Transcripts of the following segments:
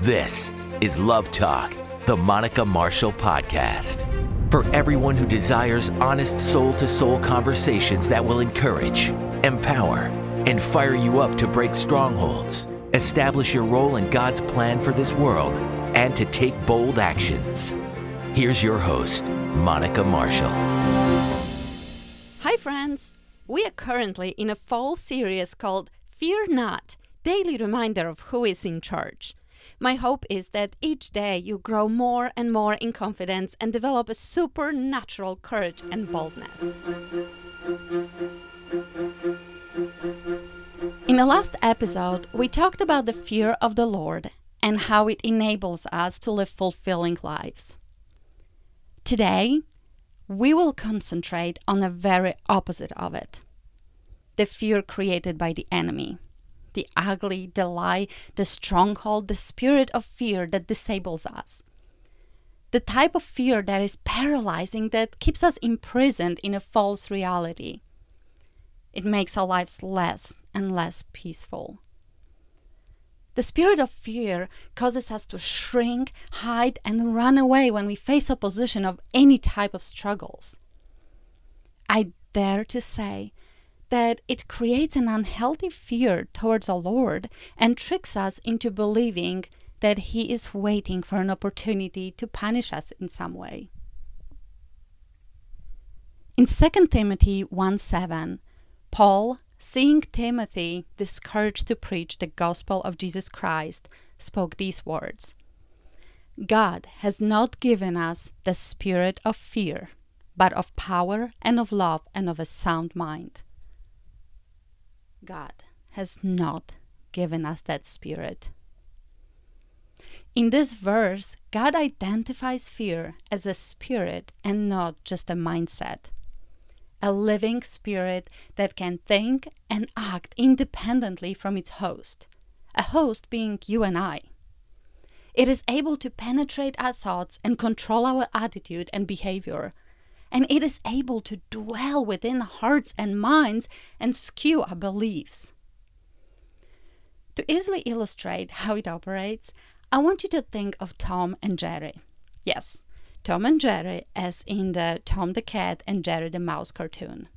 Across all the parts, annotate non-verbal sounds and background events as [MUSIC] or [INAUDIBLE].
This is Love Talk, the Monica Marshall Podcast. For everyone who desires honest soul to soul conversations that will encourage, empower, and fire you up to break strongholds, establish your role in God's plan for this world, and to take bold actions. Here's your host, Monica Marshall. Hi, friends. We are currently in a fall series called Fear Not Daily Reminder of Who is in Charge. My hope is that each day you grow more and more in confidence and develop a supernatural courage and boldness. In the last episode, we talked about the fear of the Lord and how it enables us to live fulfilling lives. Today, we will concentrate on the very opposite of it the fear created by the enemy the ugly, the lie, the stronghold, the spirit of fear that disables us. The type of fear that is paralyzing, that keeps us imprisoned in a false reality. It makes our lives less and less peaceful. The spirit of fear causes us to shrink, hide, and run away when we face opposition of any type of struggles. I dare to say that it creates an unhealthy fear towards the Lord and tricks us into believing that He is waiting for an opportunity to punish us in some way. In 2 Timothy 1 7, Paul, seeing Timothy discouraged to preach the gospel of Jesus Christ, spoke these words God has not given us the spirit of fear, but of power and of love and of a sound mind. God has not given us that spirit. In this verse, God identifies fear as a spirit and not just a mindset. A living spirit that can think and act independently from its host, a host being you and I. It is able to penetrate our thoughts and control our attitude and behavior and it is able to dwell within hearts and minds and skew our beliefs. To easily illustrate how it operates, I want you to think of Tom and Jerry. Yes, Tom and Jerry, as in the Tom the Cat and Jerry the Mouse cartoon.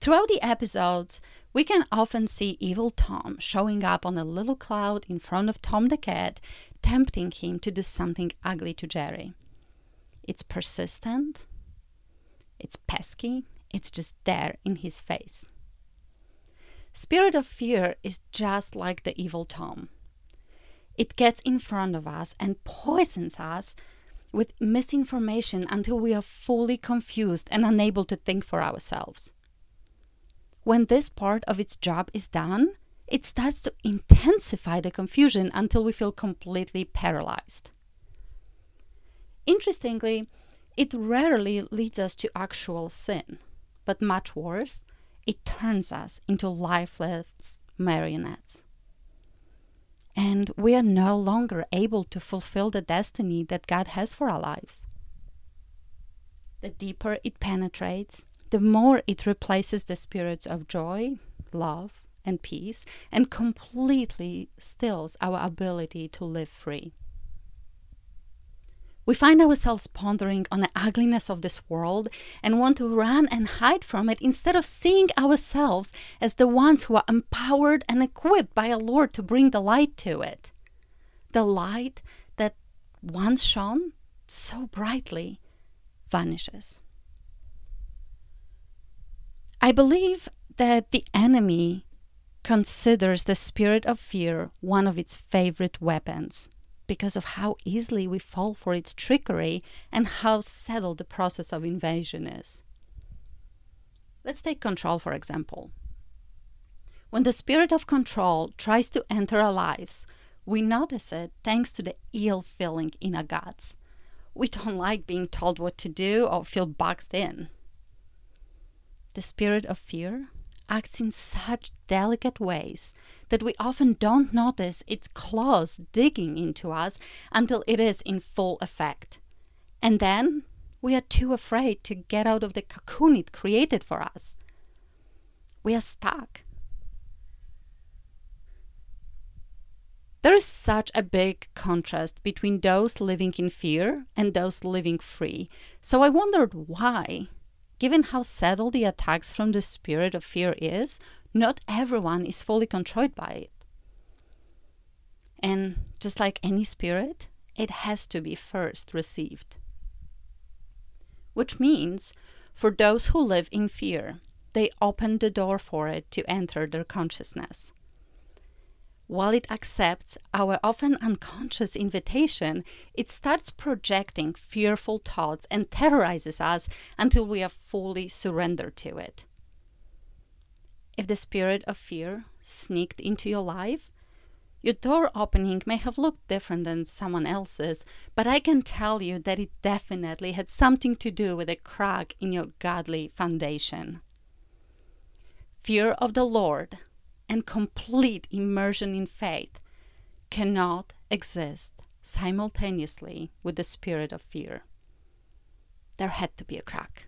Throughout the episodes, we can often see evil Tom showing up on a little cloud in front of Tom the Cat, tempting him to do something ugly to Jerry. It's persistent, it's pesky, it's just there in his face. Spirit of fear is just like the evil Tom. It gets in front of us and poisons us with misinformation until we are fully confused and unable to think for ourselves. When this part of its job is done, it starts to intensify the confusion until we feel completely paralyzed. Interestingly, it rarely leads us to actual sin, but much worse, it turns us into lifeless marionettes. And we are no longer able to fulfill the destiny that God has for our lives. The deeper it penetrates, the more it replaces the spirits of joy, love, and peace, and completely stills our ability to live free we find ourselves pondering on the ugliness of this world and want to run and hide from it instead of seeing ourselves as the ones who are empowered and equipped by our Lord to bring the light to it. The light that once shone so brightly vanishes. I believe that the enemy considers the spirit of fear one of its favorite weapons because of how easily we fall for its trickery and how settled the process of invasion is. Let's take control, for example. When the spirit of control tries to enter our lives, we notice it thanks to the ill feeling in our guts. We don't [LAUGHS] like being told what to do or feel boxed in. The spirit of fear acts in such delicate ways that we often don't notice its claws digging into us until it is in full effect. And then we are too afraid to get out of the cocoon it created for us. We are stuck. There is such a big contrast between those living in fear and those living free. So I wondered why. Given how subtle the attacks from the spirit of fear is, not everyone is fully controlled by it. And just like any spirit, it has to be first received. Which means, for those who live in fear, they open the door for it to enter their consciousness. While it accepts our often unconscious invitation, it starts projecting fearful thoughts and terrorizes us until we are fully surrendered to it. If the spirit of fear sneaked into your life, your door opening may have looked different than someone else's, but I can tell you that it definitely had something to do with a crack in your godly foundation. Fear of the Lord and complete immersion in faith cannot exist simultaneously with the spirit of fear. There had to be a crack.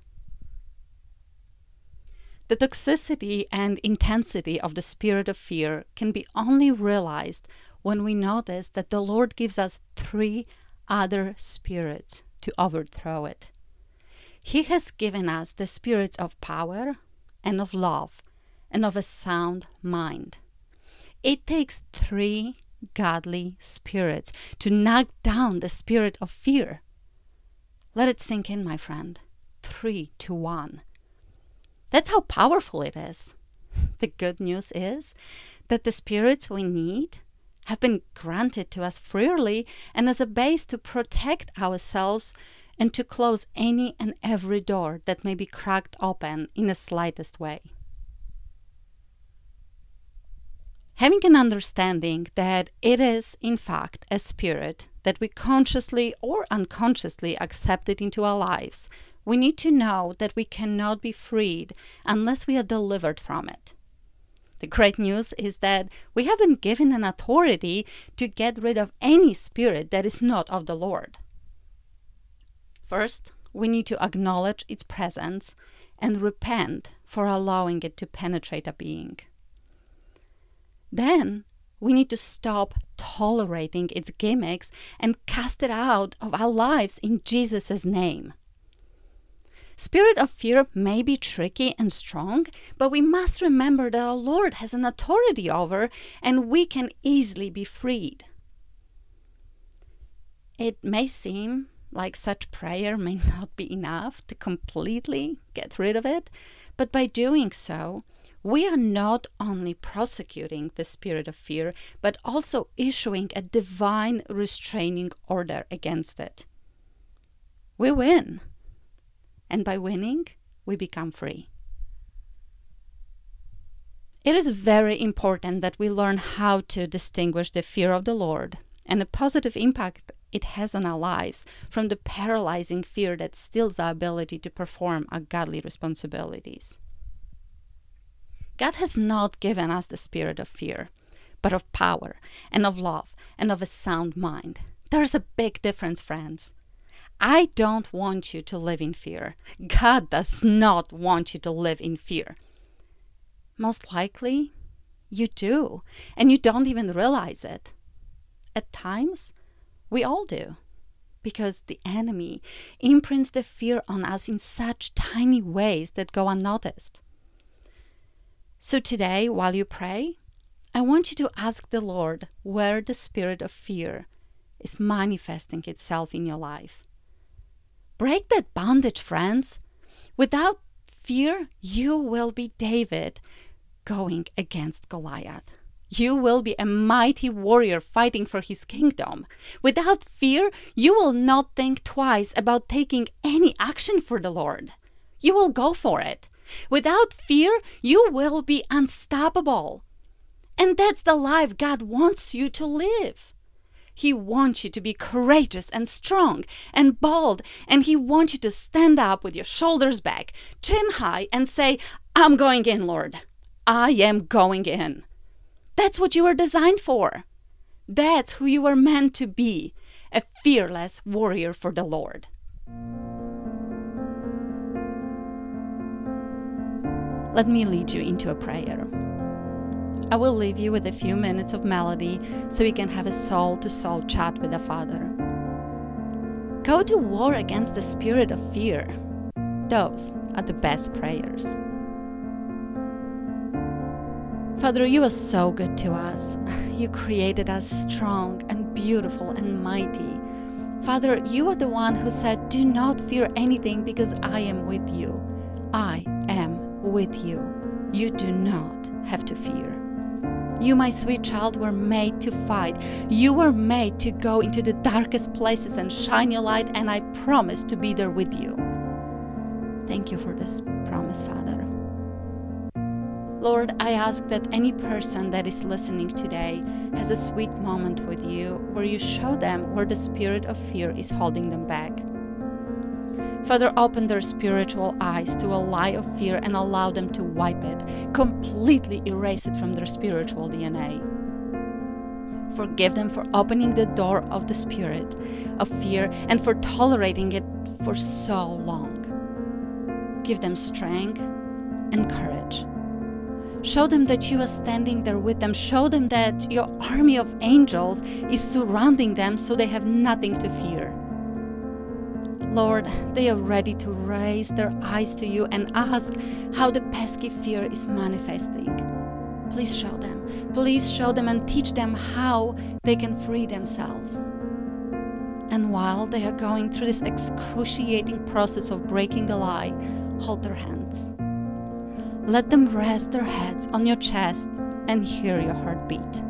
The toxicity and intensity of the spirit of fear can be only realized when we notice that the Lord gives us three other spirits to overthrow it. He has given us the spirits of power and of love and of a sound mind. It takes three godly spirits to knock down the spirit of fear. Let it sink in, my friend. Three to one. That's how powerful it is. [LAUGHS] The good news is that the spirits we need have been granted to us freely and as a base to protect ourselves and to close any and every door that may be cracked open in the slightest way. Having an understanding that it is, in fact, a spirit that we consciously or unconsciously accepted into our lives we need to know that we cannot be freed unless we are delivered from it. The great news is that we have been given an authority to get rid of any spirit that is not of the Lord. First, we need to acknowledge its presence and repent for allowing it to penetrate a being. Then, we need to stop tolerating its gimmicks and cast it out of our lives in Jesus' name. Spirit of fear may be tricky and strong, but we must remember that our Lord has an authority over and we can easily be freed. It may seem like such prayer may [LAUGHS] not be enough to completely get rid of it, but by doing so, we are not only prosecuting the spirit of fear, but also issuing a divine restraining order against it. We win and by winning, we become free. It is very important that we learn how to distinguish the fear of the Lord and the positive impact it has on our lives from the paralyzing fear that steals our ability to perform our godly responsibilities. God has not given us the spirit of fear, but of power and of love and of a sound mind. There's a big difference, friends. I don't want you to live in fear. God does not want you to live in fear. Most likely, you do, and you don't even realize it. At times, we all do, because the enemy imprints the fear on us in such tiny ways that go unnoticed. So today, while you pray, I want you to ask the Lord where the spirit of fear is manifesting itself in your life. Break that bondage, friends. Without fear, you will be David going against Goliath. You will be a mighty warrior fighting for his kingdom. Without fear, you will not think twice about taking any action for the Lord. You will go for it. Without fear, you will be unstoppable. And that's the life God wants you to live. He wants you to be courageous and strong and bold, and He wants you to stand up with your shoulders back, chin high, and say, I'm going in, Lord. I am going in. That's what you were designed for. That's who you were meant to be a fearless warrior for the Lord. Let me lead you into a prayer. I will leave you with a few minutes of melody so you can have a soul to soul chat with the Father. Go to war against the spirit of fear. Those are the best prayers. Father, you are so good to us. [LAUGHS] You created us strong and beautiful and mighty. Father, you are the one who said, Do not fear anything because I am with you. I am with you. You do not have to fear. You, my sweet child, were made to fight. You were made to go into the darkest places and shine your light, and I promise to be there with you. Thank you for this promise, Father. Lord, I ask that any person that is listening today has a sweet moment with you where you show them where the spirit of fear is holding them back. Father, open their spiritual eyes to a lie of fear and allow them to wipe it, completely erase it from their spiritual DNA. Forgive them for opening the door of the spirit of fear and for tolerating it for so long. Give them strength and courage. Show them that you are standing there with them. Show them that your army of angels is surrounding them so they have nothing to fear. Lord, they are ready to raise their eyes to you and ask how the pesky fear is manifesting. Please show them. Please show them and teach them how they can free themselves. And while they are going through this excruciating process of breaking the lie, hold their hands. Let them rest their heads on your chest and hear your heartbeat.